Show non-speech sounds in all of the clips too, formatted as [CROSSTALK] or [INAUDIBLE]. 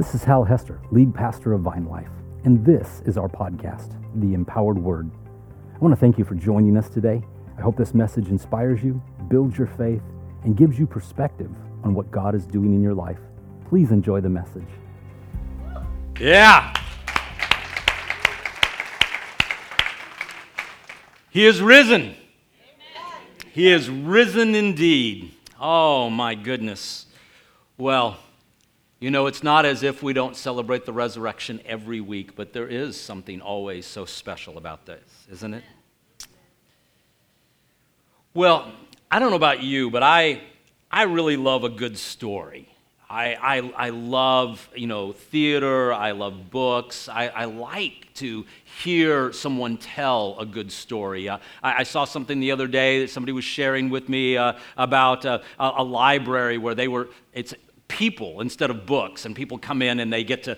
This is Hal Hester, lead pastor of Vine Life, and this is our podcast, The Empowered Word. I want to thank you for joining us today. I hope this message inspires you, builds your faith, and gives you perspective on what God is doing in your life. Please enjoy the message. Yeah. He is risen. He is risen indeed. Oh, my goodness. Well, you know, it's not as if we don't celebrate the resurrection every week, but there is something always so special about this, isn't it? Well, I don't know about you, but I, I really love a good story. I, I, I love, you know, theater. I love books. I, I like to hear someone tell a good story. Uh, I, I, saw something the other day that somebody was sharing with me uh, about uh, a, a library where they were, it's people instead of books, and people come in and they get to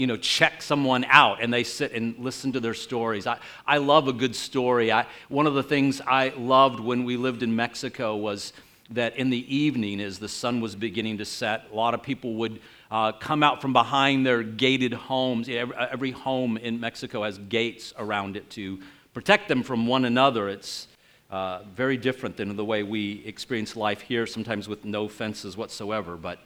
you know, check someone out and they sit and listen to their stories. I, I love a good story. I, one of the things I loved when we lived in Mexico was that in the evening, as the sun was beginning to set, a lot of people would uh, come out from behind their gated homes. Every, every home in Mexico has gates around it to protect them from one another. It's uh, very different than the way we experience life here, sometimes with no fences whatsoever. But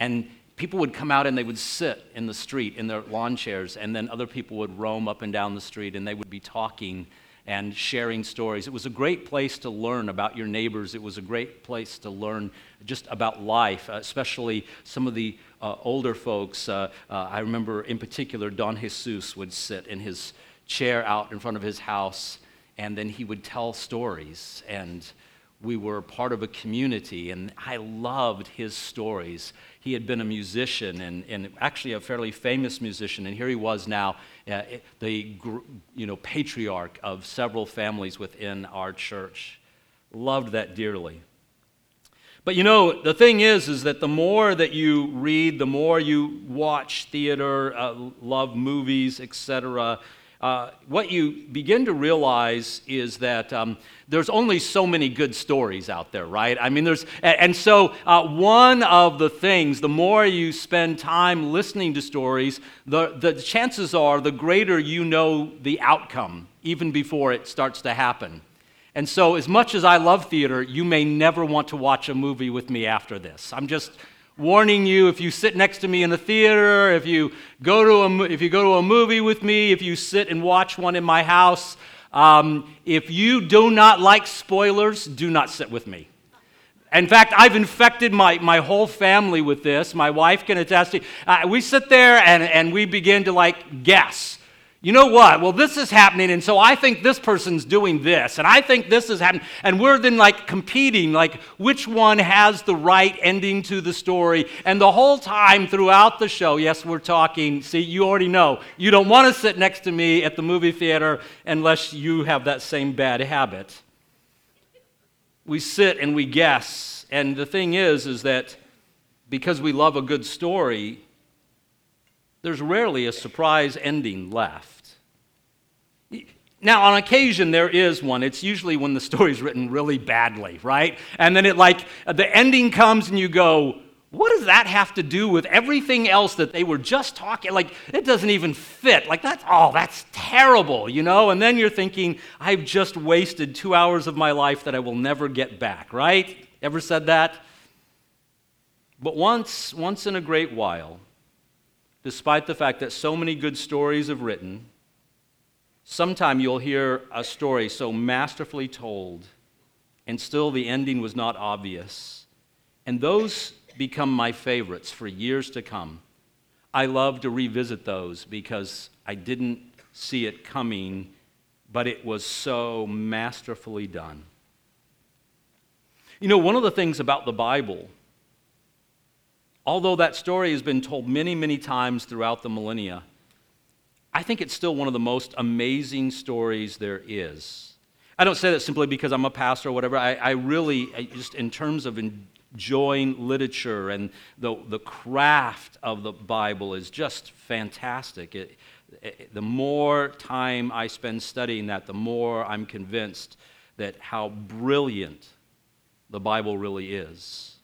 and people would come out and they would sit in the street in their lawn chairs, and then other people would roam up and down the street and they would be talking and sharing stories. It was a great place to learn about your neighbors. It was a great place to learn just about life, uh, especially some of the uh, older folks. Uh, uh, I remember in particular, Don Jesus would sit in his chair out in front of his house, and then he would tell stories. And we were part of a community, and I loved his stories. He had been a musician and, and actually a fairly famous musician, and here he was now, uh, the you know, patriarch of several families within our church. Loved that dearly. But you know, the thing is, is that the more that you read, the more you watch theater, uh, love movies, etc., uh, what you begin to realize is that um, there's only so many good stories out there, right? I mean, there's, and so uh, one of the things, the more you spend time listening to stories, the, the chances are the greater you know the outcome, even before it starts to happen. And so, as much as I love theater, you may never want to watch a movie with me after this. I'm just warning you if you sit next to me in the theater, if you go to a, if you go to a movie with me, if you sit and watch one in my house, um, if you do not like spoilers, do not sit with me. In fact, I've infected my, my whole family with this. My wife can attest to uh, We sit there and, and we begin to like guess you know what? Well, this is happening, and so I think this person's doing this, and I think this is happening. And we're then like competing, like which one has the right ending to the story. And the whole time throughout the show, yes, we're talking. See, you already know. You don't want to sit next to me at the movie theater unless you have that same bad habit. We sit and we guess. And the thing is, is that because we love a good story, there's rarely a surprise ending left. Now, on occasion, there is one. It's usually when the story's written really badly, right? And then it like, the ending comes and you go, what does that have to do with everything else that they were just talking? Like, it doesn't even fit. Like, that's, oh, that's terrible, you know? And then you're thinking, I've just wasted two hours of my life that I will never get back, right? Ever said that? But once, once in a great while, despite the fact that so many good stories have written, sometime you'll hear a story so masterfully told, and still the ending was not obvious. And those become my favorites for years to come. I love to revisit those because I didn't see it coming, but it was so masterfully done. You know, one of the things about the Bible although that story has been told many, many times throughout the millennia, I think it's still one of the most amazing stories there is. I don't say that simply because I'm a pastor or whatever. I, I really, I just in terms of enjoying literature and the, the craft of the Bible is just fantastic. It, it, the more time I spend studying that, the more I'm convinced that how brilliant the Bible really is.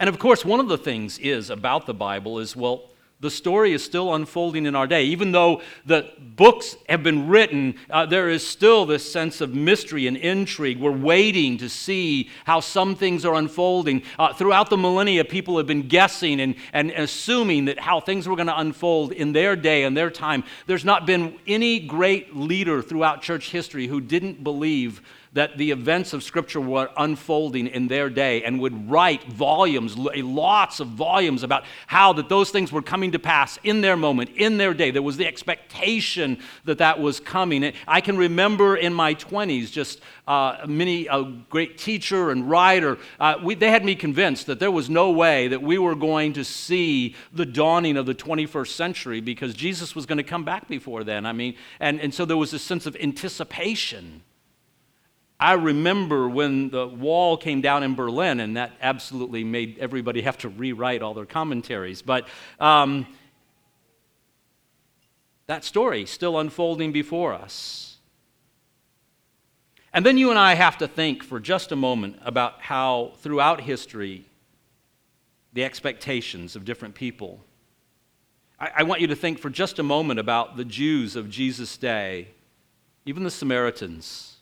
And of course, one of the things is about the Bible is, well, the story is still unfolding in our day. Even though the books have been written, uh, there is still this sense of mystery and intrigue. We're waiting to see how some things are unfolding. Uh, throughout the millennia, people have been guessing and, and assuming that how things were going to unfold in their day and their time. There's not been any great leader throughout church history who didn't believe that the events of Scripture were unfolding in their day and would write volumes, lots of volumes about how that those things were coming to pass in their moment, in their day. There was the expectation that that was coming. I can remember in my 20s just uh, many, a great teacher and writer, uh, we, they had me convinced that there was no way that we were going to see the dawning of the 21st century because Jesus was going to come back before then. I mean, and, and so there was a sense of anticipation. I remember when the wall came down in Berlin, and that absolutely made everybody have to rewrite all their commentaries. But um, that story still unfolding before us. And then you and I have to think for just a moment about how throughout history, the expectations of different people. I, I want you to think for just a moment about the Jews of Jesus' day, even the Samaritans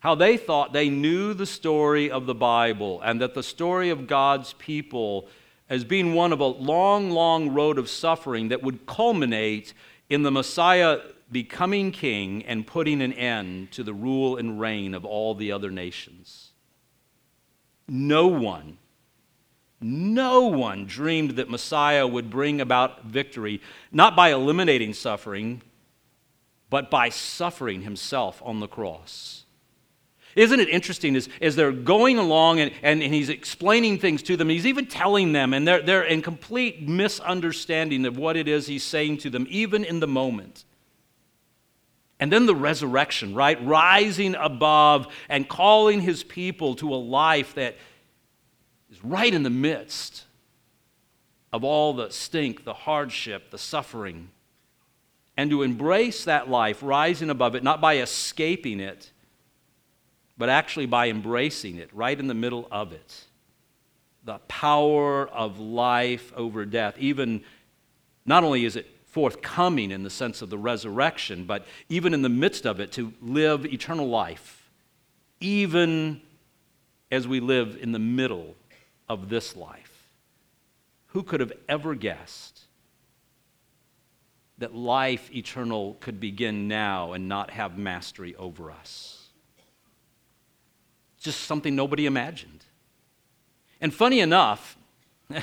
how they thought they knew the story of the Bible and that the story of God's people as being one of a long, long road of suffering that would culminate in the Messiah becoming king and putting an end to the rule and reign of all the other nations. No one, no one dreamed that Messiah would bring about victory, not by eliminating suffering, but by suffering himself on the cross. Isn't it interesting as, as they're going along and, and, and he's explaining things to them, he's even telling them, and they're, they're in complete misunderstanding of what it is he's saying to them, even in the moment. And then the resurrection, right? Rising above and calling his people to a life that is right in the midst of all the stink, the hardship, the suffering. And to embrace that life, rising above it, not by escaping it, but actually by embracing it right in the middle of it. The power of life over death, even not only is it forthcoming in the sense of the resurrection, but even in the midst of it, to live eternal life, even as we live in the middle of this life. Who could have ever guessed that life eternal could begin now and not have mastery over us? Just something nobody imagined. And funny enough, [LAUGHS]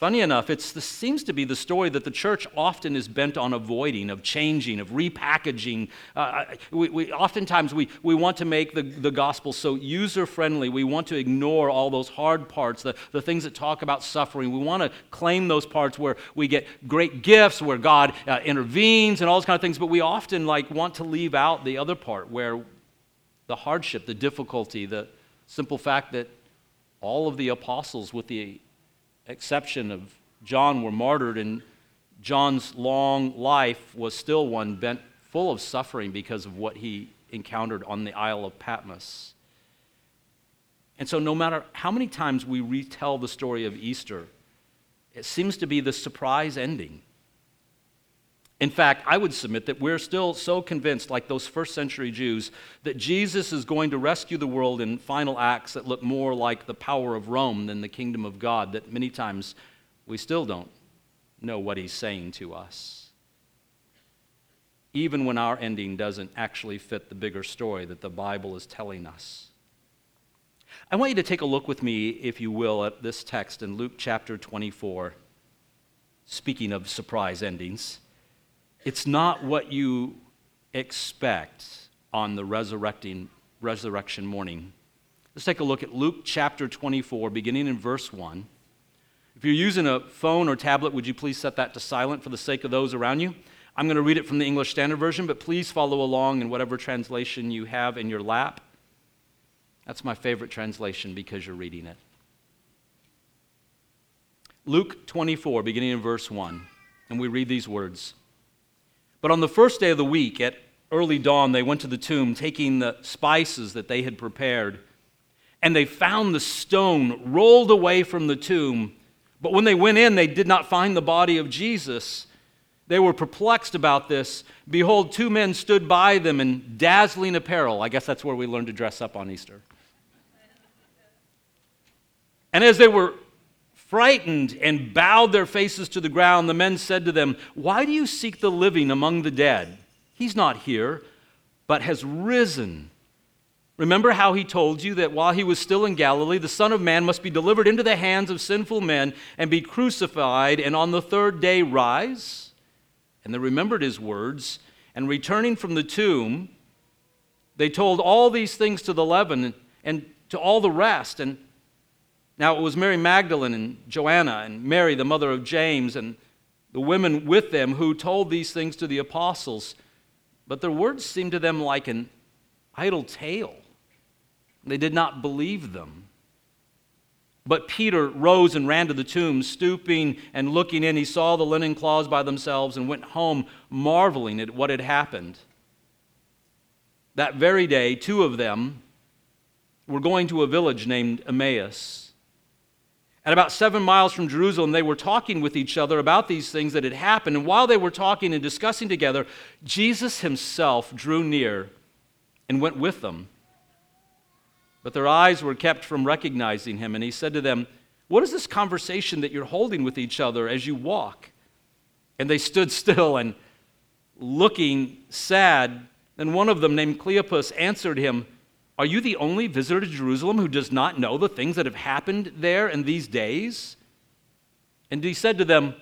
funny enough, it seems to be the story that the church often is bent on avoiding, of changing, of repackaging. Uh, we, we, oftentimes we, we want to make the, the gospel so user friendly. We want to ignore all those hard parts, the, the things that talk about suffering. We want to claim those parts where we get great gifts, where God uh, intervenes, and all those kind of things. But we often like want to leave out the other part where the hardship, the difficulty, the simple fact that all of the apostles, with the exception of John, were martyred, and John's long life was still one bent full of suffering because of what he encountered on the Isle of Patmos. And so, no matter how many times we retell the story of Easter, it seems to be the surprise ending. In fact, I would submit that we're still so convinced, like those first century Jews, that Jesus is going to rescue the world in final acts that look more like the power of Rome than the kingdom of God, that many times we still don't know what he's saying to us. Even when our ending doesn't actually fit the bigger story that the Bible is telling us. I want you to take a look with me, if you will, at this text in Luke chapter 24. Speaking of surprise endings. It's not what you expect on the resurrecting, resurrection morning. Let's take a look at Luke chapter 24, beginning in verse 1. If you're using a phone or tablet, would you please set that to silent for the sake of those around you? I'm going to read it from the English Standard Version, but please follow along in whatever translation you have in your lap. That's my favorite translation because you're reading it. Luke 24, beginning in verse 1, and we read these words. But on the first day of the week, at early dawn, they went to the tomb, taking the spices that they had prepared. and they found the stone rolled away from the tomb. But when they went in, they did not find the body of Jesus. They were perplexed about this. Behold, two men stood by them in dazzling apparel. I guess that's where we learned to dress up on Easter. And as they were frightened and bowed their faces to the ground, the men said to them, Why do you seek the living among the dead? He's not here, but has risen. Remember how he told you that while he was still in Galilee, the Son of Man must be delivered into the hands of sinful men and be crucified, and on the third day rise? And they remembered his words, and returning from the tomb, they told all these things to the eleven and to all the rest. And now it was Mary Magdalene and Joanna and Mary, the mother of James, and the women with them who told these things to the apostles. But their words seemed to them like an idle tale. They did not believe them. But Peter rose and ran to the tomb, stooping and looking in. He saw the linen cloths by themselves and went home, marveling at what had happened. That very day, two of them were going to a village named Emmaus. At about seven miles from Jerusalem, they were talking with each other about these things that had happened. And while they were talking and discussing together, Jesus himself drew near and went with them. But their eyes were kept from recognizing him, and he said to them, What is this conversation that you're holding with each other as you walk? And they stood [LAUGHS] still and looking sad. Then one of them, named Cleopas, answered him, Are you the only visitor to Jerusalem who does not know the things that have happened there in these days? And he said to them,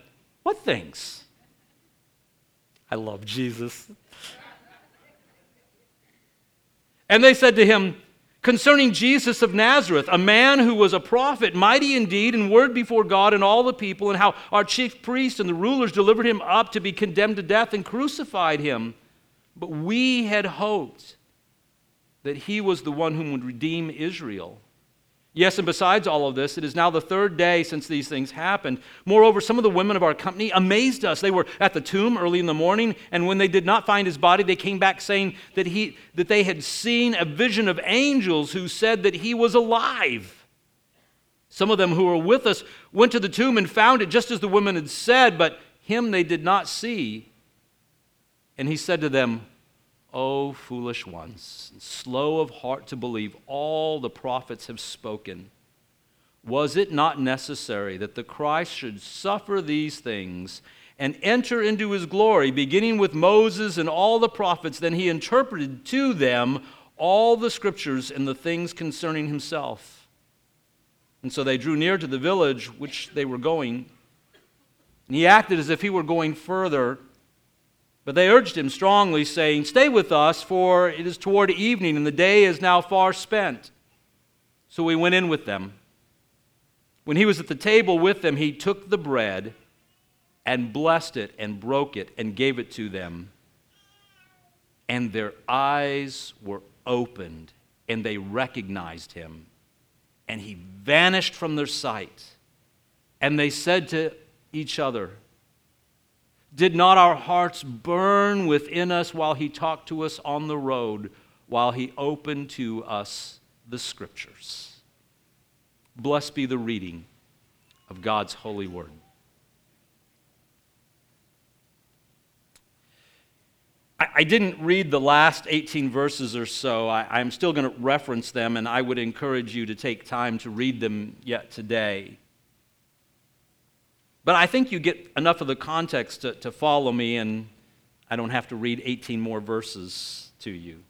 What things? I love Jesus. And they said to him, concerning Jesus of Nazareth, a man who was a prophet, mighty indeed in word before God and all the people, and how our chief priests and the rulers delivered him up to be condemned to death and crucified him. But we had hoped that he was the one whom would redeem Israel. Yes, and besides all of this, it is now the third day since these things happened. Moreover, some of the women of our company amazed us. They were at the tomb early in the morning, and when they did not find his body, they came back saying that, he, that they had seen a vision of angels who said that he was alive. Some of them who were with us went to the tomb and found it just as the women had said, but him they did not see. And he said to them, O foolish ones, slow of heart to believe all the prophets have spoken. Was it not necessary that the Christ should suffer these things and enter into his glory, beginning with Moses and all the prophets? Then he interpreted to them all the scriptures and the things concerning himself. And so they drew near to the village which they were going. And he acted as if he were going further but they urged him strongly, saying, Stay with us, for it is toward evening, and the day is now far spent. So he went in with them. When he was at the table with them, he took the bread and blessed it and broke it and gave it to them. And their eyes were opened, and they recognized him. And he vanished from their sight. And they said to each other, did not our hearts burn within us while he talked to us on the road, while he opened to us the scriptures? Blessed be the reading of God's holy word. I, didn't read the last 18 verses or so. I, I'm still going to reference them, and I would encourage you to take time to read them yet today. But I think you get enough of the context to, to follow me, and I don't have to read 18 more verses to you.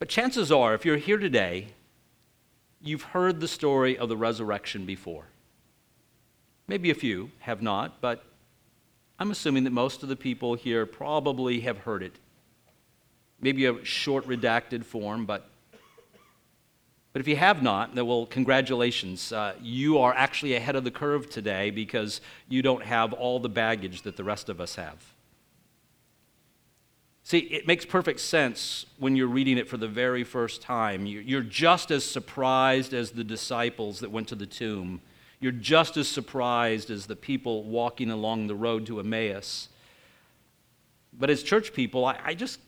But chances are, if you're here today, you've heard the story of the resurrection before. Maybe a few have not, but I'm assuming that most of the people here probably have heard it. Maybe a short redacted form, but but if you have not, then well, congratulations. Uh, you are actually ahead of the curve today because you don't have all the baggage that the rest of us have. See, it makes perfect sense when you're reading it for the very first time. You're just as surprised as the disciples that went to the tomb. You're just as surprised as the people walking along the road to Emmaus. But as church people, I, I just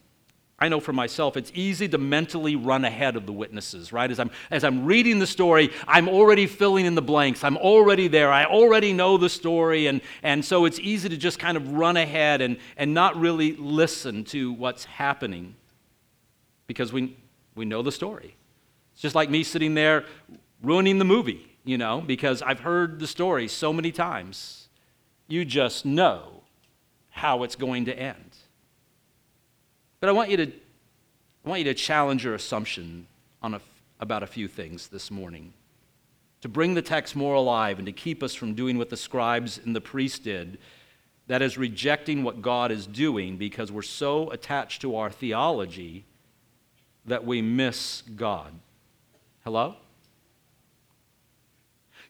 I know for myself, it's easy to mentally run ahead of the witnesses, right? As I'm, as I'm reading the story, I'm already filling in the blanks. I'm already there. I already know the story. And, and so it's easy to just kind of run ahead and, and not really listen to what's happening because we, we know the story. It's just like me sitting there ruining the movie, you know, because I've heard the story so many times. You just know how it's going to end. But I want you to, I want you to challenge your assumption on a, about a few things this morning. To bring the text more alive and to keep us from doing what the scribes and the priests did, that is, rejecting what God is doing because we're so attached to our theology that we miss God. Hello?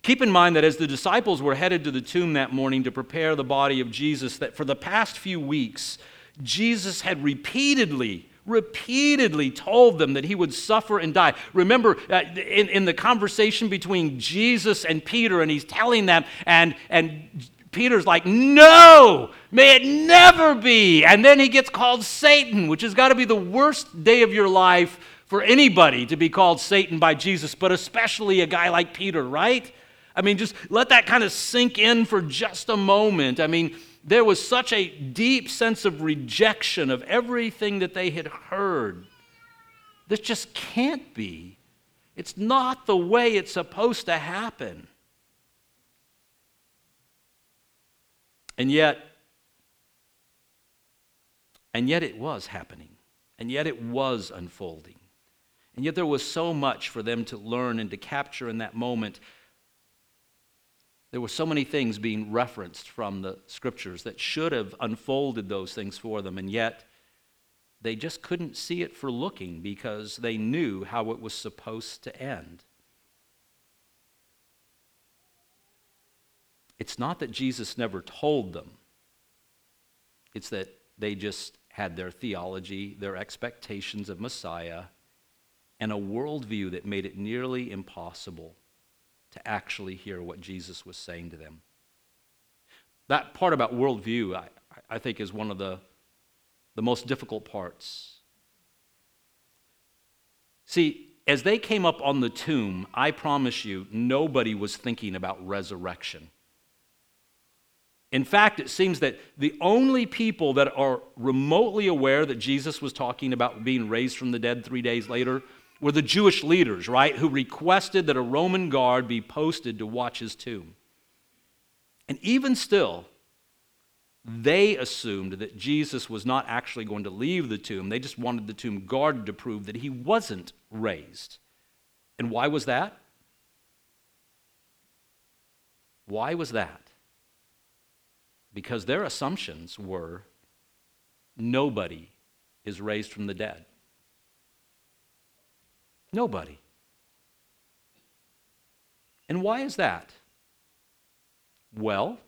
Keep in mind that as the disciples were headed to the tomb that morning to prepare the body of Jesus, that for the past few weeks, Jesus had repeatedly, repeatedly told them that he would suffer and die. Remember, uh, in, in the conversation between Jesus and Peter, and he's telling them, and, and Peter's like, No, may it never be. And then he gets called Satan, which has got to be the worst day of your life for anybody to be called Satan by Jesus, but especially a guy like Peter, right? I mean, just let that kind of sink in for just a moment. I mean, there was such a deep sense of rejection of everything that they had heard. This just can't be. It's not the way it's supposed to happen. And yet, and yet it was happening. And yet it was unfolding. And yet there was so much for them to learn and to capture in that moment there were so many things being referenced from the scriptures that should have unfolded those things for them, and yet they just couldn't see it for looking because they knew how it was supposed to end. It's not that Jesus never told them, it's that they just had their theology, their expectations of Messiah, and a worldview that made it nearly impossible to actually hear what Jesus was saying to them. That part about worldview, I, I think, is one of the, the most difficult parts. See, as they came up on the tomb, I promise you, nobody was thinking about resurrection. In fact, it seems that the only people that are remotely aware that Jesus was talking about being raised from the dead three days later were the Jewish leaders, right, who requested that a Roman guard be posted to watch his tomb. And even still, they assumed that Jesus was not actually going to leave the tomb. They just wanted the tomb guarded to prove that he wasn't raised. And why was that? Why was that? Because their assumptions were nobody is raised from the dead. Nobody. And why is that? Well,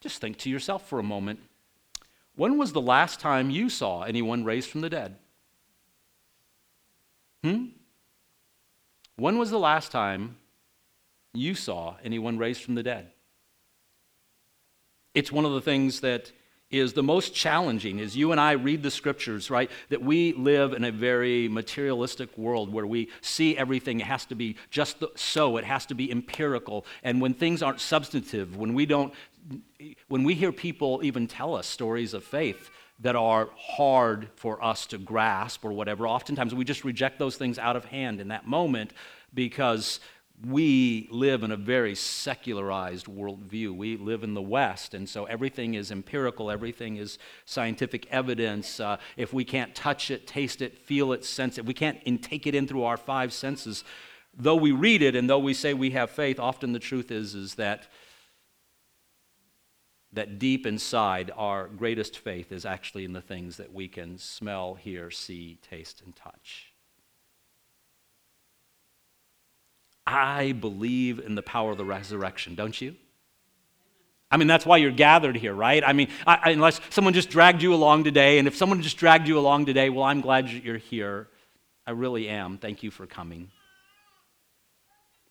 just think to yourself for a moment. When was the last time you saw anyone raised from the dead? Hmm? When was the last time you saw anyone raised from the dead? It's one of the things that is the most challenging as you and I read the scriptures, right? That we live in a very materialistic world where we see everything has to be just so, it has to be empirical. And when things aren't substantive, when we don't, when we hear people even tell us stories of faith, that are hard for us to grasp or whatever. Oftentimes we just reject those things out of hand in that moment because we live in a very secularized worldview. We live in the West, and so everything is empirical, everything is scientific evidence. Uh, if we can't touch it, taste it, feel it, sense it, we can't take it in through our five senses. Though we read it and though we say we have faith, often the truth is, is that, that deep inside, our greatest faith is actually in the things that we can smell, hear, see, taste, and touch. I believe in the power of the resurrection, don't you? I mean, that's why you're gathered here, right? I mean, I, unless someone just dragged you along today, and if someone just dragged you along today, well, I'm glad you're here. I really am. Thank you for coming.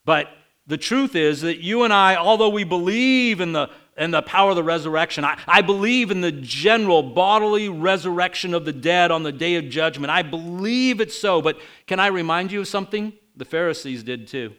But the truth is that you and I, although we believe in the and the power of the resurrection. I, I believe in the general bodily resurrection of the dead on the day of judgment. I believe it's so. But can I remind you of something? The Pharisees did too.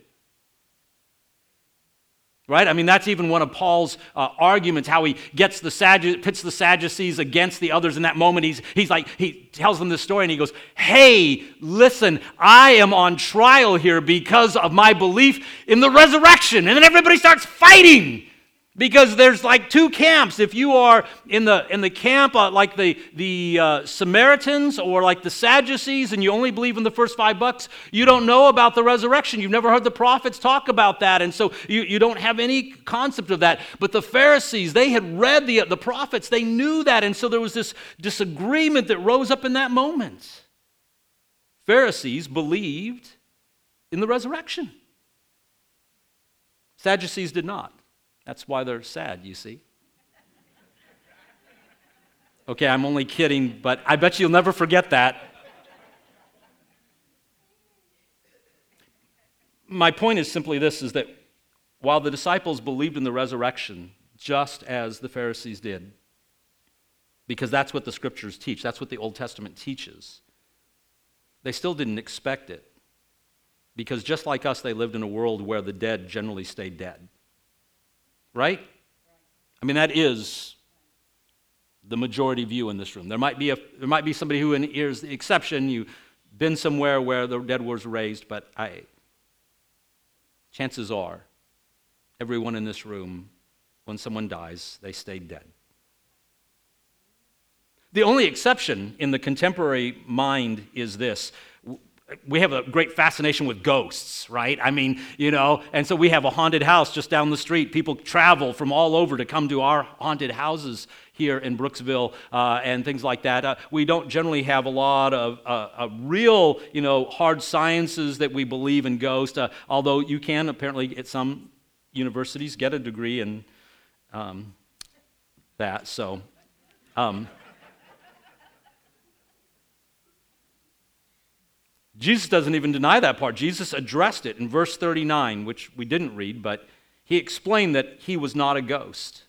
Right? I mean, that's even one of Paul's uh, arguments, how he gets the Saddu- pits the Sadducees against the others in that moment. He's, he's like, he tells them this story and he goes, Hey, listen, I am on trial here because of my belief in the resurrection. And then everybody starts fighting because there's like two camps. If you are in the in the camp uh, like the the uh, samaritans or like the sadducees and you only believe in the first five bucks you don't know about the resurrection. You've never heard the prophets talk about that. And so you, you don't have any concept of that. But the pharisees they had read the, the prophets. They knew that. And so there was this disagreement that rose up in that moment. Pharisees believed in the resurrection. Sadducees did not that's why they're sad, you see. Okay, I'm only kidding, but I bet you'll never forget that. My point is simply this is that while the disciples believed in the resurrection just as the Pharisees did, because that's what the scriptures teach, that's what the Old Testament teaches, they still didn't expect it. Because just like us, they lived in a world where the dead generally stayed dead right? I mean, that is the majority view in this room. There might be, a, there might be somebody who is the exception. You've been somewhere where the dead was raised, but I, chances are, everyone in this room, when someone dies, they stayed dead. The only exception in the contemporary mind is this we have a great fascination with ghosts, right? I mean, you know, and so we have a haunted house just down the street. People travel from all over to come to our haunted houses here in Brooksville uh, and things like that. Uh, we don't generally have a lot of, uh, real, you know, hard sciences that we believe in ghosts, uh, although you can apparently at some universities get a degree in um, that. So, um, Jesus doesn't even deny that part. Jesus addressed it in verse 39, which we didn't read, but he explained that he was not a ghost.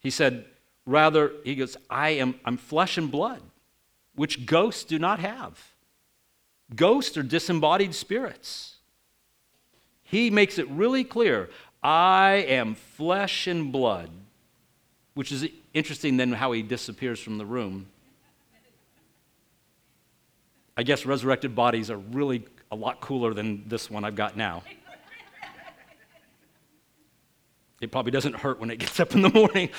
He said, rather, he goes, I am I'm flesh and blood, which ghosts do not have. Ghosts are disembodied spirits. He makes it really clear I am flesh and blood, which is interesting then how he disappears from the room. I guess resurrected bodies are really a lot cooler than this one I've got now. It probably doesn't hurt when it gets up in the morning.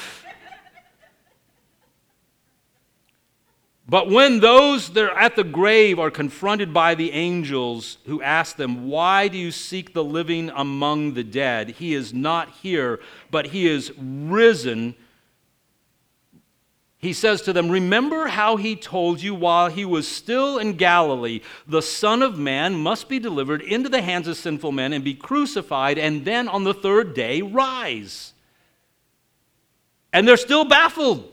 But when those that are at the grave are confronted by the angels who ask them, Why do you seek the living among the dead? He is not here, but he is risen he says to them, Remember how he told you while he was still in Galilee, the Son of Man must be delivered into the hands of sinful men and be crucified, and then on the third day rise. And they're still baffled.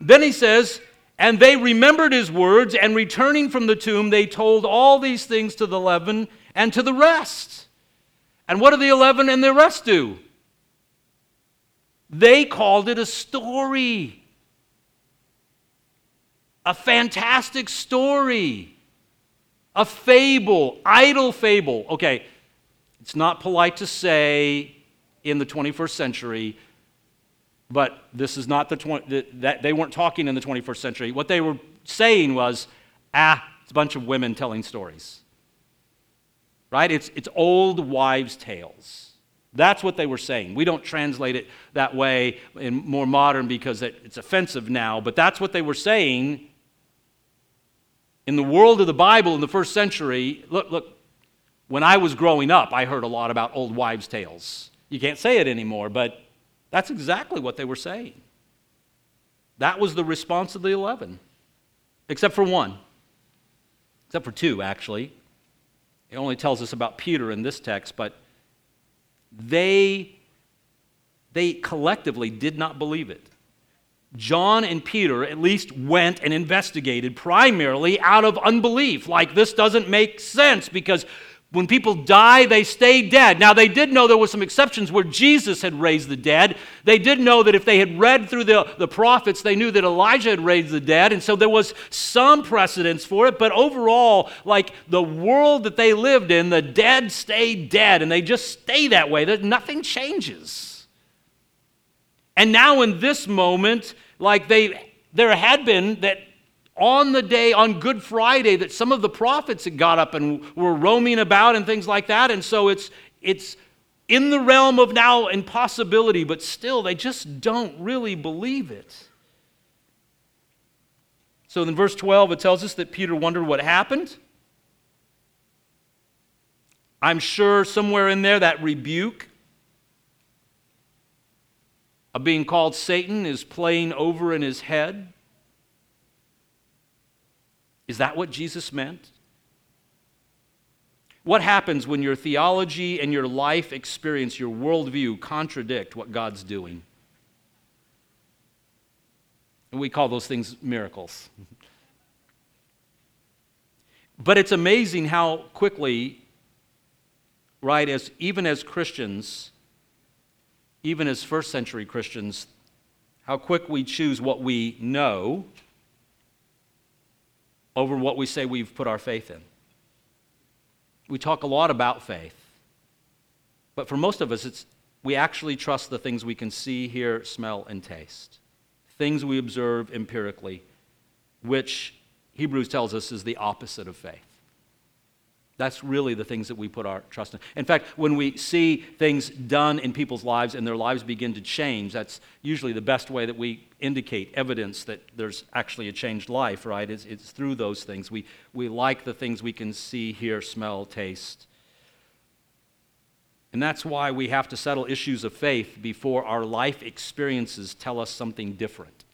Then he says, And they remembered his words, and returning from the tomb, they told all these things to the eleven and to the rest. And what do the eleven and the rest do? They called it a story a fantastic story, a fable, idle fable. Okay, it's not polite to say in the 21st century, but this is not the 20, that they weren't talking in the 21st century. What they were saying was, ah, it's a bunch of women telling stories. Right? It's, it's old wives' tales. That's what they were saying. We don't translate it that way in more modern because it, it's offensive now, but that's what they were saying in the world of the Bible in the first century, look, look, when I was growing up, I heard a lot about old wives' tales. You can't say it anymore, but that's exactly what they were saying. That was the response of the 11, except for one, except for two, actually. It only tells us about Peter in this text, but they, they collectively did not believe it. John and Peter at least went and investigated primarily out of unbelief. Like, this doesn't make sense because When people die, they stay dead. Now, they did know there were some exceptions where Jesus had raised the dead. They did know that if they had read through the, the prophets, they knew that Elijah had raised the dead. And so there was some precedence for it. But overall, like the world that they lived in, the dead stay dead. And they just stay that way. That nothing changes. And now, in this moment, like they, there had been that on the day, on Good Friday, that some of the prophets had got up and were roaming about and things like that. And so it's, it's in the realm of now impossibility, but still, they just don't really believe it. So in verse 12, it tells us that Peter wondered what happened. I'm sure somewhere in there that rebuke of being called Satan is playing over in his head. Is that what Jesus meant? What happens when your theology and your life experience, your worldview, contradict what God's doing? And we call those things miracles. [LAUGHS] but it's amazing how quickly, right, as even as Christians, even as first century Christians, how quick we choose what we know over what we say we've put our faith in. We talk a lot about faith, but for most of us, it's, we actually trust the things we can see, hear, smell, and taste. Things we observe empirically, which Hebrews tells us is the opposite of faith. That's really the things that we put our trust in. In fact, when we see things done in people's lives and their lives begin to change, that's usually the best way that we indicate evidence that there's actually a changed life, right? It's, it's through those things. We, we like the things we can see, hear, smell, taste. And that's why we have to settle issues of faith before our life experiences tell us something different.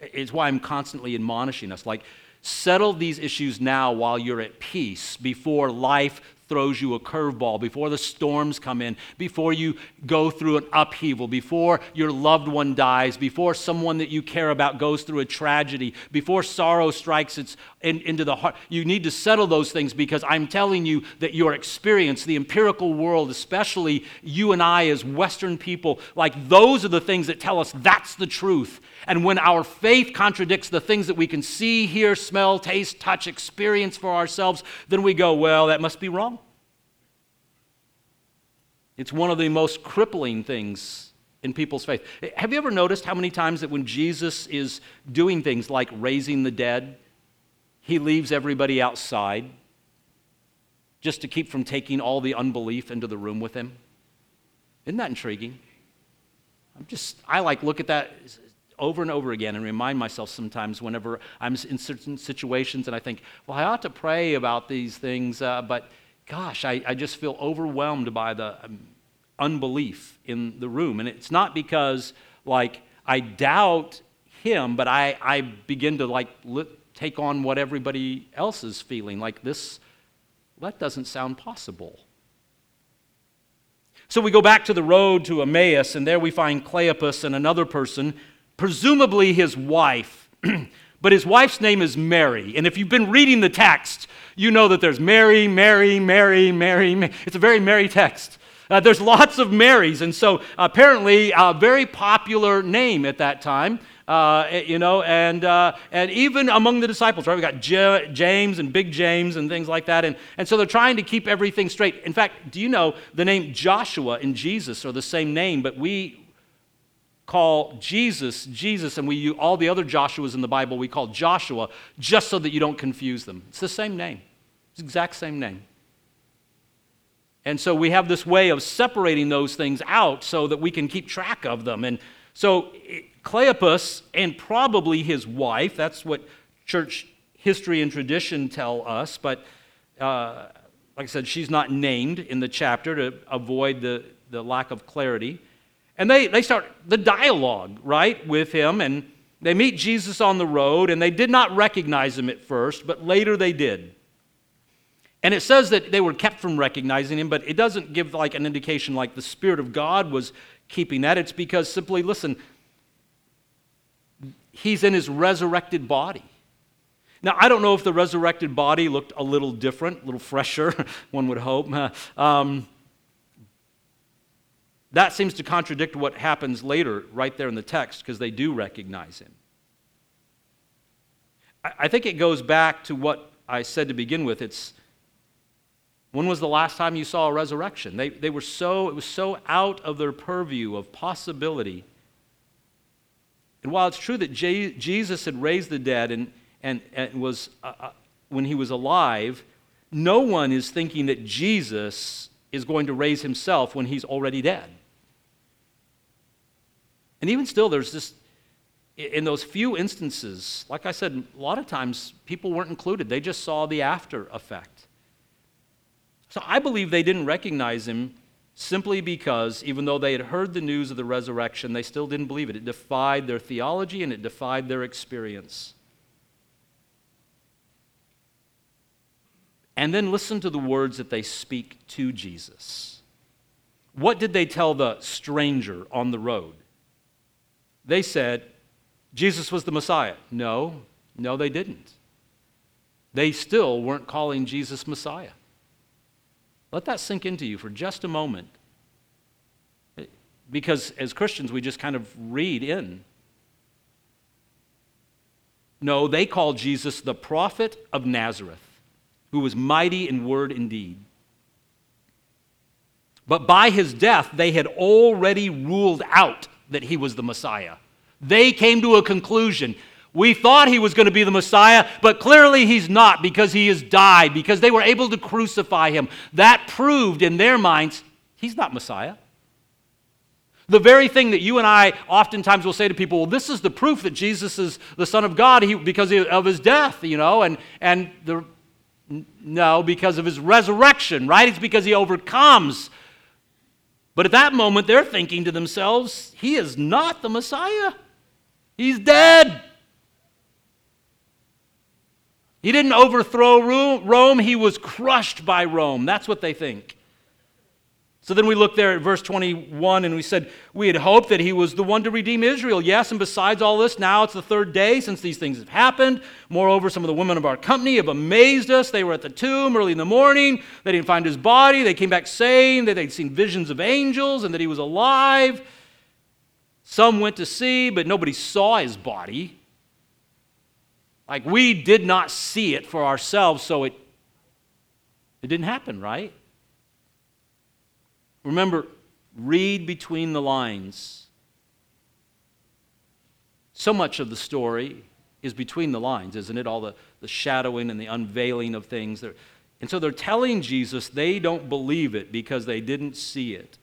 It's why I'm constantly admonishing us. Like, Settle these issues now while you're at peace, before life throws you a curveball, before the storms come in, before you go through an upheaval, before your loved one dies, before someone that you care about goes through a tragedy, before sorrow strikes its in, into the heart. You need to settle those things because I'm telling you that your experience, the empirical world, especially you and I as Western people, like those are the things that tell us that's the truth. And when our faith contradicts the things that we can see, hear, smell, taste, touch, experience for ourselves, then we go, well, that must be wrong. It's one of the most crippling things in people's faith. Have you ever noticed how many times that when Jesus is doing things like raising the dead, he leaves everybody outside just to keep from taking all the unbelief into the room with him? Isn't that intriguing? I'm just, I like look at that over and over again and remind myself sometimes whenever I'm in certain situations and I think, well, I ought to pray about these things, uh, but gosh, I, I, just feel overwhelmed by the um, unbelief in the room. And it's not because, like, I doubt him, but I, I begin to, like, take on what everybody else is feeling. Like, this, that doesn't sound possible. So we go back to the road to Emmaus, and there we find Cleopas and another person presumably his wife. [CLEARS THROAT] but his wife's name is Mary. And if you've been reading the text, you know that there's Mary, Mary, Mary, Mary. Mary. It's a very Mary text. Uh, there's lots of Marys, and so apparently a very popular name at that time. Uh, eh, you know, and, uh, and even among the disciples, right? We got J- James and Big James and things like that. And, and so they're trying to keep everything straight. In fact, do you know the name Joshua and Jesus are the same name, but we, call Jesus Jesus, and we all the other Joshuas in the Bible we call Joshua, just so that you don't confuse them. It's the same name. Exact same name. And so we have this way of separating those things out so that we can keep track of them. And so Cleopas and probably his wife, that's what church history and tradition tell us, but uh, like I said, she's not named in the chapter to avoid the, the lack of clarity. And they, they start the dialogue, right, with him. And they meet Jesus on the road, and they did not recognize him at first, but later they did. And it says that they were kept from recognizing him, but it doesn't give like an indication like the Spirit of God was keeping that. It's because simply, listen, he's in his resurrected body. Now, I don't know if the resurrected body looked a little different, a little fresher, [LAUGHS] one would hope. [LAUGHS] Um, that seems to contradict what happens later, right there in the text, because they do recognize him. I think it goes back to what I said to begin with. It's when was the last time you saw a resurrection? They, they were so, it was so out of their purview of possibility. And while it's true that J- Jesus had raised the dead and, and, and was, uh, uh, when he was alive, no one is thinking that Jesus is going to raise himself when he's already dead. And even still, there's this, in those few instances, like I said, a lot of times people weren't included. They just saw the after effect. So I believe they didn't recognize him simply because, even though they had heard the news of the resurrection, they still didn't believe it. It defied their theology and it defied their experience. And then listen to the words that they speak to Jesus. What did they tell the stranger on the road? They said, Jesus was the Messiah. No, no, they didn't. They still weren't calling Jesus Messiah. Let that sink into you for just a moment. Because as Christians, we just kind of read in. No, they called Jesus the prophet of Nazareth, who was mighty in word and deed. But by his death, they had already ruled out that he was the Messiah. They came to a conclusion. We thought he was going to be the Messiah, but clearly he's not because he has died, because they were able to crucify him. That proved in their minds he's not Messiah. The very thing that you and I oftentimes will say to people, well, this is the proof that Jesus is the Son of God because of his death, you know, and, and the, no, because of his resurrection, right? It's because he overcomes but at that moment, they're thinking to themselves, He is not the Messiah. He's dead. He didn't overthrow Rome, he was crushed by Rome. That's what they think. So then we look there at verse 21 and we said, We had hoped that he was the one to redeem Israel. Yes, and besides all this, now it's the third day since these things have happened. Moreover, some of the women of our company have amazed us. They were at the tomb early in the morning. They didn't find his body. They came back saying that they'd seen visions of angels and that he was alive. Some went to see, but nobody saw his body. Like we did not see it for ourselves, so it, it didn't happen, right? Remember, read between the lines. So much of the story is between the lines, isn't it? All the, the shadowing and the unveiling of things. And so they're telling Jesus they don't believe it because they didn't see it.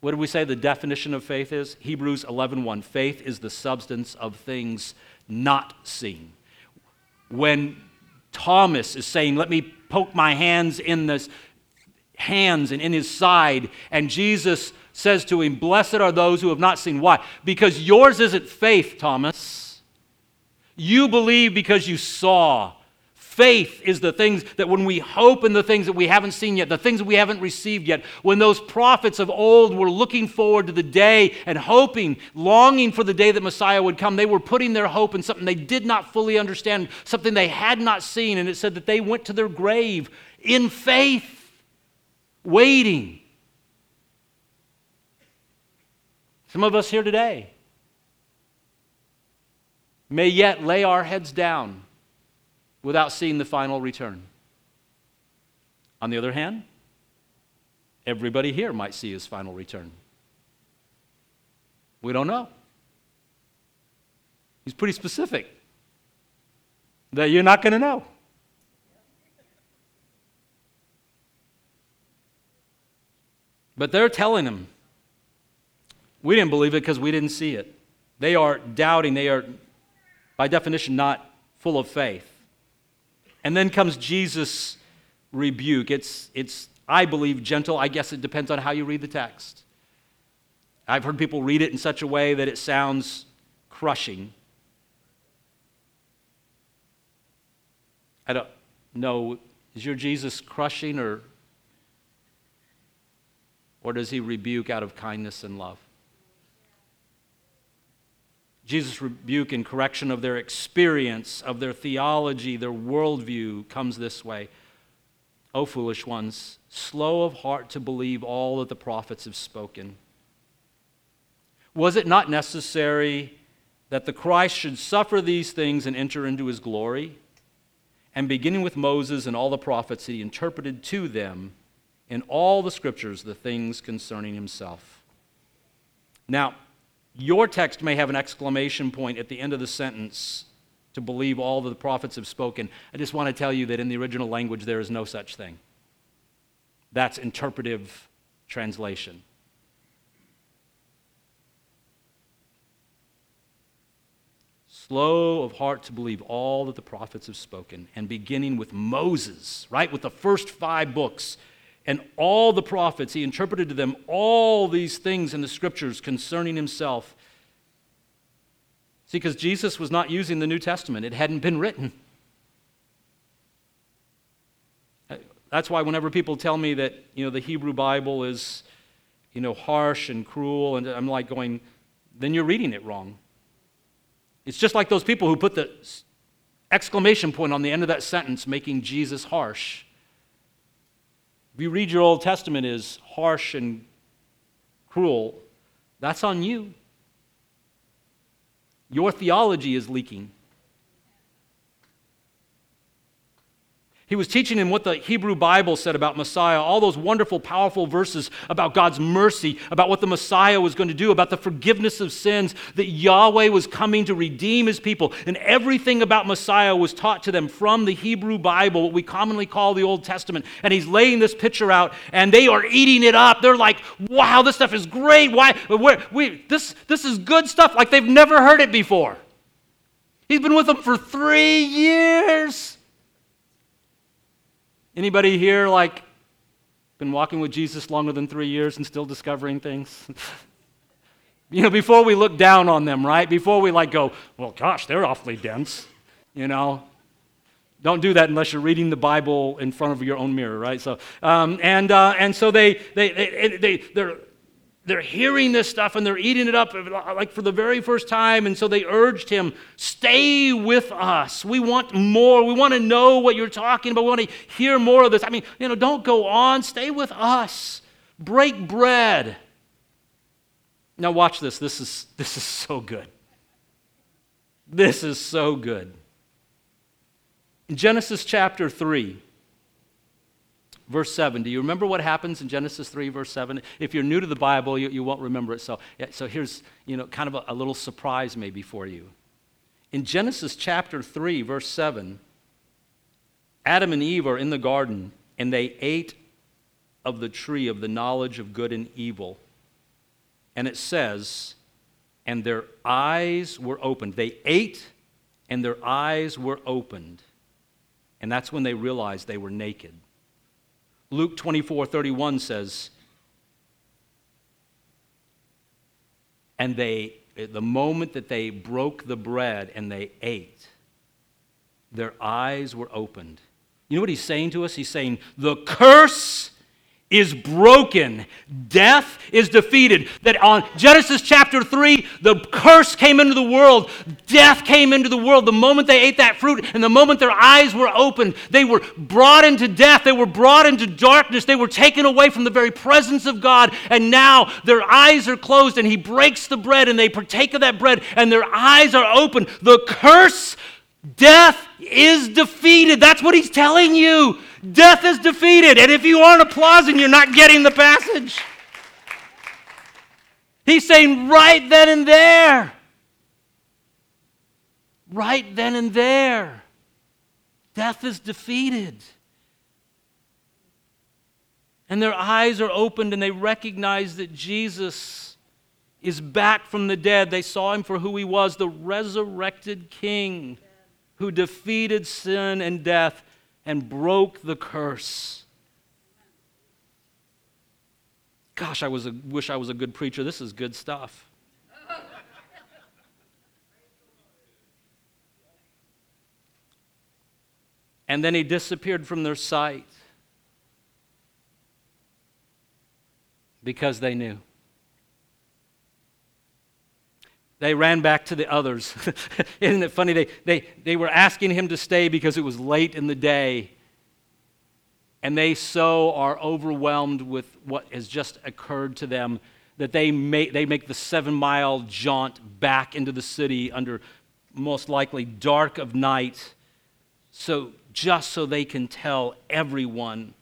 What did we say the definition of faith is? Hebrews 11:1. Faith is the substance of things not seen. When Thomas is saying, "Let me poke my hands in this hands and in his side. And Jesus says to him, Blessed are those who have not seen. Why? Because yours isn't faith, Thomas. You believe because you saw. Faith is the things that when we hope in the things that we haven't seen yet, the things that we haven't received yet, when those prophets of old were looking forward to the day and hoping, longing for the day that Messiah would come, they were putting their hope in something they did not fully understand, something they had not seen. And it said that they went to their grave in faith waiting. Some of us here today may yet lay our heads down without seeing the final return. On the other hand, everybody here might see his final return. We don't know. He's pretty specific that you're not going to know. But they're telling him, we didn't believe it because we didn't see it. They are doubting. They are, by definition, not full of faith. And then comes Jesus' rebuke. It's, it's, I believe, gentle. I guess it depends on how you read the text. I've heard people read it in such a way that it sounds crushing. I don't know. Is your Jesus crushing or or does he rebuke out of kindness and love? Jesus' rebuke and correction of their experience, of their theology, their worldview comes this way O foolish ones, slow of heart to believe all that the prophets have spoken. Was it not necessary that the Christ should suffer these things and enter into his glory? And beginning with Moses and all the prophets, he interpreted to them in all the scriptures the things concerning himself. Now, your text may have an exclamation point at the end of the sentence to believe all that the prophets have spoken. I just want to tell you that in the original language, there is no such thing. That's interpretive translation. Slow of heart to believe all that the prophets have spoken, and beginning with Moses, right, with the first five books and all the prophets, he interpreted to them all these things in the scriptures concerning himself. See, because Jesus was not using the New Testament, it hadn't been written. Uh, that's why whenever people tell me that, you know, the Hebrew Bible is, you know, harsh and cruel, and I'm like going, then you're reading it wrong. It's just like those people who put the exclamation point on the end of that sentence, making Jesus harsh. If you read your Old Testament as harsh and cruel, that's on you. Your theology is leaking. He was teaching him what the Hebrew Bible said about Messiah, all those wonderful, powerful verses about God's mercy, about what the Messiah was going to do, about the forgiveness of sins, that Yahweh was coming to redeem his people. And everything about Messiah was taught to them from the Hebrew Bible, what we commonly call the Old Testament. And he's laying this picture out, and they are eating it up. They're like, wow, this stuff is great. Why? we, this, this is good stuff, like they've never heard it before. He's been with them for three years. Anybody here like been walking with Jesus longer than three years and still discovering things? [LAUGHS] you know, before we look down on them, right? Before we like go, well, gosh, they're awfully dense, you know. Don't do that unless you're reading the Bible in front of your own mirror, right? So, um, and uh, and so they they they, they they're they're hearing this stuff and they're eating it up like for the very first time. And so they urged him, Stay with us. We want more. We want to know what you're talking about. We want to hear more of this. I mean, you know, don't go on. Stay with us. Break bread. Now, watch this. This is, this is so good. This is so good. In Genesis chapter 3, verse 7. Do you remember what happens in Genesis 3, verse 7? If you're new to the Bible, you, you won't remember it. So, yeah, so here's you know, kind of a, a little surprise maybe for you. In Genesis chapter 3, verse 7, Adam and Eve are in the garden and they ate of the tree of the knowledge of good and evil. And it says, and their eyes were opened. They ate and their eyes were opened. And that's when they realized they were naked. Luke 24 31 says, And they, the moment that they broke the bread and they ate, their eyes were opened. You know what he's saying to us? He's saying, The curse is broken. Death is defeated. That on Genesis chapter 3, the curse came into the world. Death came into the world. The moment they ate that fruit and the moment their eyes were opened, they were brought into death. They were brought into darkness. They were taken away from the very presence of God. And now their eyes are closed and He breaks the bread and they partake of that bread and their eyes are open. The curse, death is defeated. That's what He's telling you. Death is defeated. And if you aren't applauding, you're not getting the passage. He's saying right then and there. Right then and there. Death is defeated. And their eyes are opened and they recognize that Jesus is back from the dead. They saw him for who he was the resurrected king who defeated sin and death and broke the curse. Gosh, I was a, wish I was a good preacher. This is good stuff. and then he disappeared from their sight because they knew. They ran back to the others. [LAUGHS] Isn't it funny? They, they, they were asking him to stay because it was late in the day. And they so are overwhelmed with what has just occurred to them that they make, they make the seven mile jaunt back into the city under most likely dark of night, so just so they can tell everyone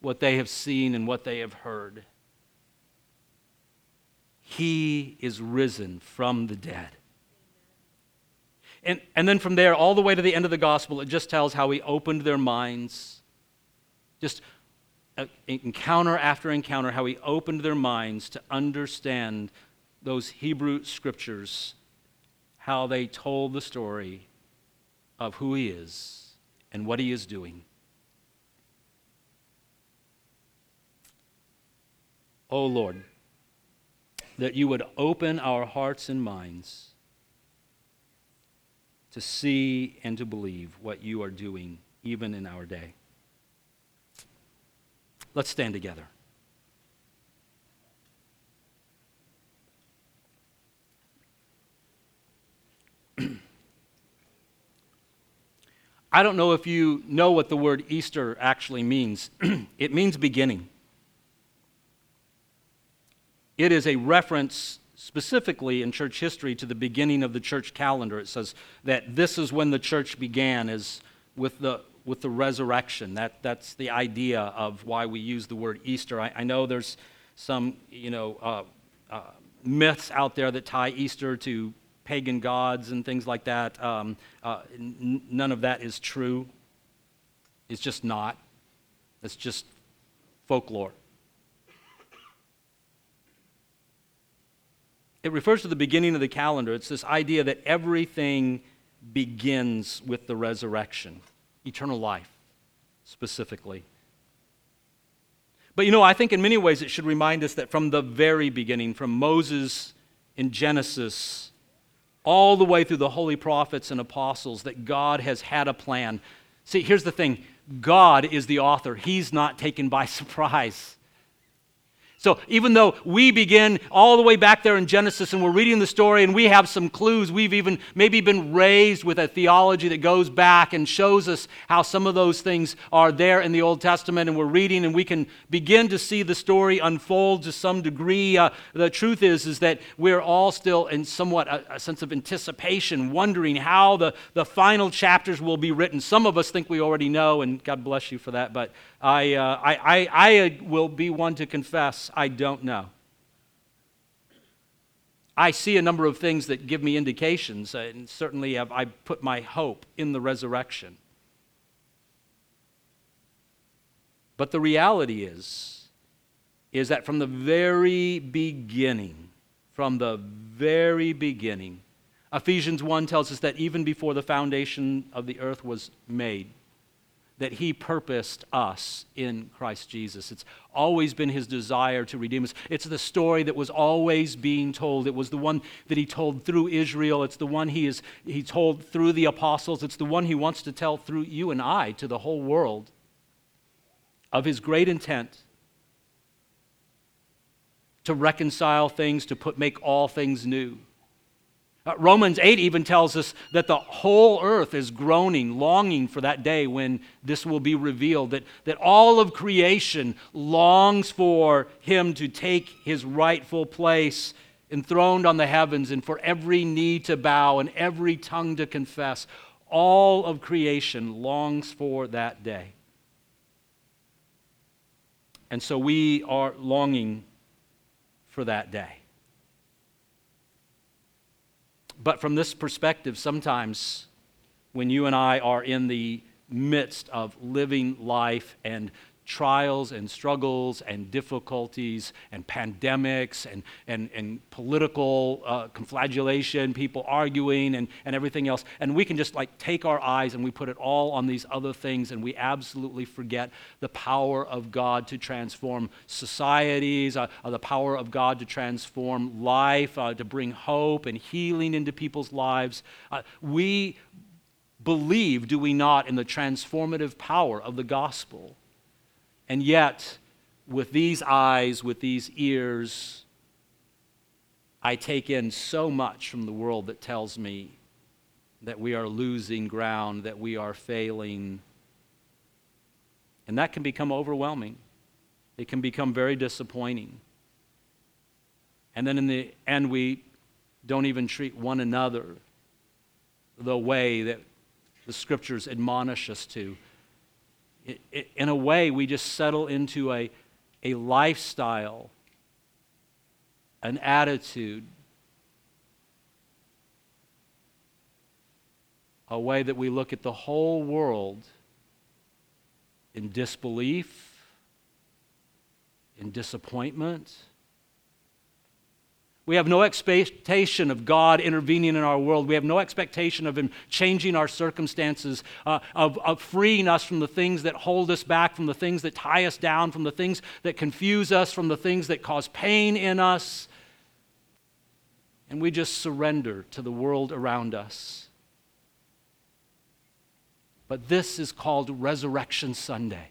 what they have seen and what they have heard. He is risen from the dead. And, and then from there, all the way to the end of the gospel, it just tells how he opened their minds. Just encounter after encounter, how he opened their minds to understand those Hebrew scriptures, how they told the story of who he is and what he is doing. Oh Lord, that you would open our hearts and minds to see and to believe what you are doing even in our day. Let's stand together. [CLEARS THROAT] I don't know if you know what the word Easter actually means. [CLEARS THROAT] it means beginning. It is a reference specifically in church history to the beginning of the church calendar. It says that this is when the church began, is with the with the resurrection. That, that's the idea of why we use the word Easter. I, I know there's some, you know, uh, uh, myths out there that tie Easter to pagan gods and things like that. Um, uh, n- none of that is true. It's just not. It's just folklore. It refers to the beginning of the calendar. It's this idea that everything begins with the resurrection eternal life specifically. But you know, I think in many ways it should remind us that from the very beginning, from Moses in Genesis, all the way through the holy prophets and apostles, that God has had a plan. See, here's the thing God is the author, He's not taken by [LAUGHS] surprise. So even though we begin all the way back there in Genesis and we're reading the story and we have some clues, we've even maybe been raised with a theology that goes back and shows us how some of those things are there in the Old Testament and we're reading and we can begin to see the story unfold to some degree. Uh, the truth is, is that we're all still in somewhat a, a sense of anticipation, wondering how the, the final chapters will be written. Some of us think we already know, and God bless you for that, but I, uh, I, I, I will be one to confess I don't know. I see a number of things that give me indications, uh, and certainly I've, I put my hope in the resurrection. But the reality is, is that from the very beginning, from the very beginning, Ephesians 1 tells us that even before the foundation of the earth was made, that he purposed us in Christ Jesus. It's always been his desire to redeem us. It's the story that was always being told. It was the one that he told through Israel. It's the one he is he told through the apostles. It's the one he wants to tell through you and I to the whole world of his great intent to reconcile things, to put make all things new. Uh, Romans 8 even tells us that the whole earth is groaning, longing for that day when this will be revealed, that, that all of creation longs for him to take his rightful place enthroned on the heavens and for every knee to bow and every tongue to confess. All of creation longs for that day. And so we are longing for that day. But from this perspective, sometimes when you and I are in the midst of living life and trials and struggles and difficulties and pandemics and, and, and political uh, conflagration, people arguing and, and everything else. And we can just like take our eyes and we put it all on these other things and we absolutely forget the power of God to transform societies, uh, uh, the power of God to transform life, uh, to bring hope and healing into people's lives. Uh, we believe, do we not, in the transformative power of the gospel. And yet, with these eyes, with these ears, I take in so much from the world that tells me that we are losing ground, that we are failing. And that can become overwhelming. It can become very disappointing. And then in the end, we don't even treat one another the way that the scriptures admonish us to. In a way, we just settle into a, a lifestyle, an attitude, a way that we look at the whole world in disbelief, in disappointment we have no expectation of God intervening in our world. We have no expectation of Him changing our circumstances, uh, of, of freeing us from the things that hold us back, from the things that tie us down, from the things that confuse us, from the things that cause pain in us. And we just surrender to the world around us. But this is called Resurrection Sunday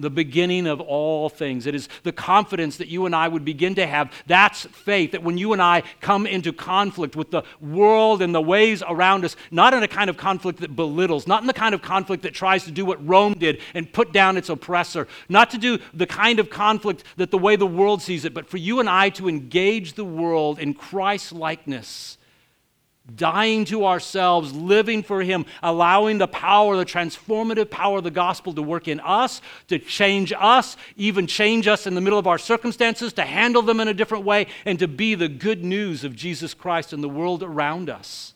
the beginning of all things. It is the confidence that you and I would begin to have. That's faith, that when you and I come into conflict with the world and the ways around us, not in a kind of conflict that belittles, not in the kind of conflict that tries to do what Rome did and put down its oppressor, not to do the kind of conflict that the way the world sees it, but for you and I to engage the world in Christ likeness dying to ourselves, living for Him, allowing the power, the transformative power of the gospel to work in us, to change us, even change us in the middle of our circumstances, to handle them in a different way, and to be the good news of Jesus Christ in the world around us.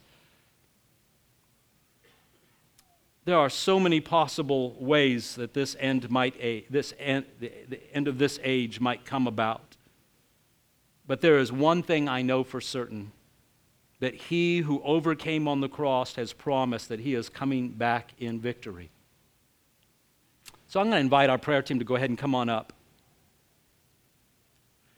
There are so many possible ways that this end might this end, the end of this age might come about. But there is one thing I know for certain that he who overcame on the cross has promised that he is coming back in victory. So I'm going to invite our prayer team to go ahead and come on up.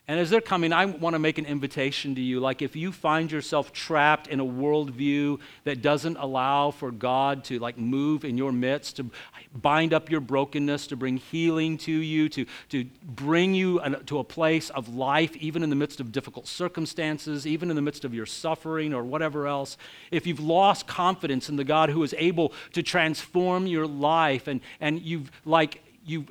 And as they're coming, I want to make an invitation to you. Like if you find yourself trapped in a worldview that doesn't allow for God to like move in your midst, to bind up your brokenness, to bring healing to you, to, to bring you to a place of life, even in the midst of difficult circumstances, even in the midst of your suffering or whatever else. If you've lost confidence in the God who is able to transform your life and, and you've like you've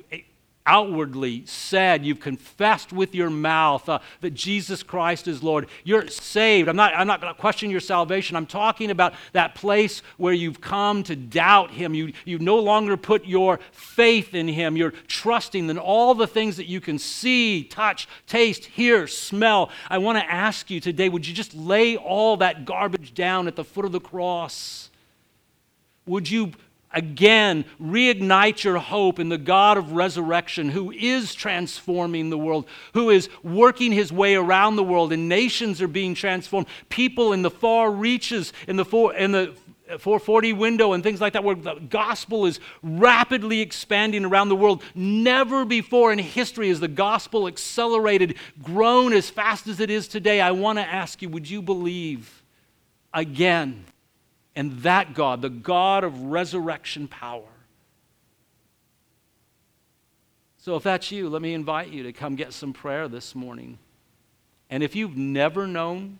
outwardly said, you've confessed with your mouth uh, that Jesus Christ is Lord, you're saved. I'm not, I'm not going to question your salvation. I'm talking about that place where you've come to doubt Him. You, you no longer put your faith in Him. You're trusting in all the things that you can see, touch, taste, hear, smell. I want to ask you today would you just lay all that garbage down at the foot of the cross? Would you again reignite your hope in the God of resurrection who is transforming the world, who is working his way around the world, and nations are being transformed. People in the far reaches, in the, in the 440 window and things like that, where the gospel is rapidly expanding around the world. Never before in history has the gospel accelerated, grown as fast as it is today. I want to ask you would you believe again? And that God, the God of resurrection power. So, if that's you, let me invite you to come get some prayer this morning. And if you've never known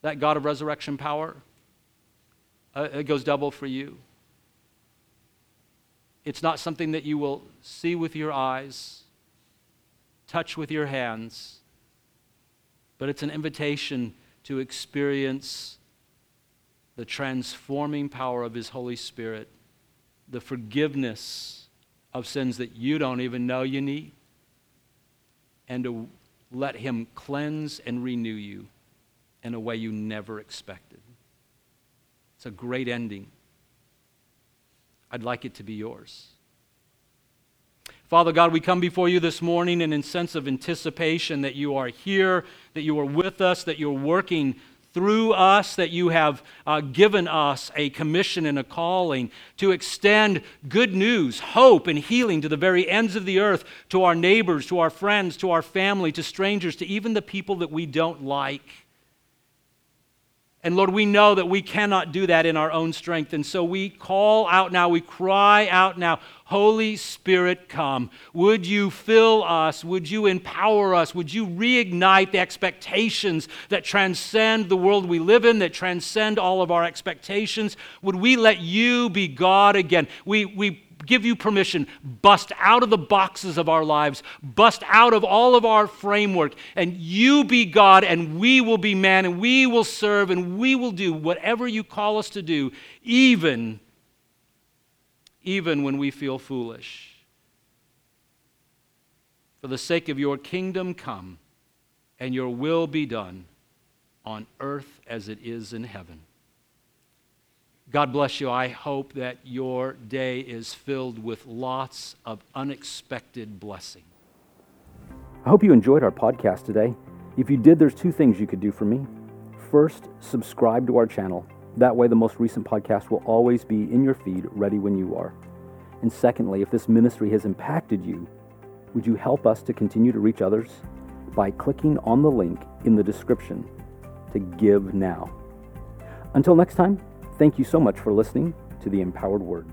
that God of resurrection power, uh, it goes double for you. It's not something that you will see with your eyes, touch with your hands, but it's an invitation to experience the transforming power of His Holy Spirit, the forgiveness of sins that you don't even know you need, and to let Him cleanse and renew you in a way you never expected. It's a great ending. I'd like it to be yours. Father God, we come before you this morning in a sense of anticipation that you are here, that you are with us, that you're working through us that you have uh, given us a commission and a calling to extend good news, hope, and healing to the very ends of the earth, to our neighbors, to our friends, to our family, to strangers, to even the people that we don't like. And Lord, we know that we cannot do that in our own strength. And so we call out now, we cry out now, Holy Spirit, come. Would you fill us? Would you empower us? Would you reignite the expectations that transcend the world we live in, that transcend all of our expectations? Would we let you be God again? We, we give you permission. Bust out of the boxes of our lives, bust out of all of our framework, and you be God, and we will be man, and we will serve, and we will do whatever you call us to do, even, even when we feel foolish. For the sake of your kingdom, come, and your will be done on earth as it is in heaven. God bless you. I hope that your day is filled with lots of unexpected blessing. I hope you enjoyed our podcast today. If you did, there's two things you could do for me. First, subscribe to our channel. That way, the most recent podcast will always be in your feed, ready when you are. And secondly, if this ministry has impacted you, would you help us to continue to reach others by clicking on the link in the description to give now? Until next time, Thank you so much for listening to the Empowered Word.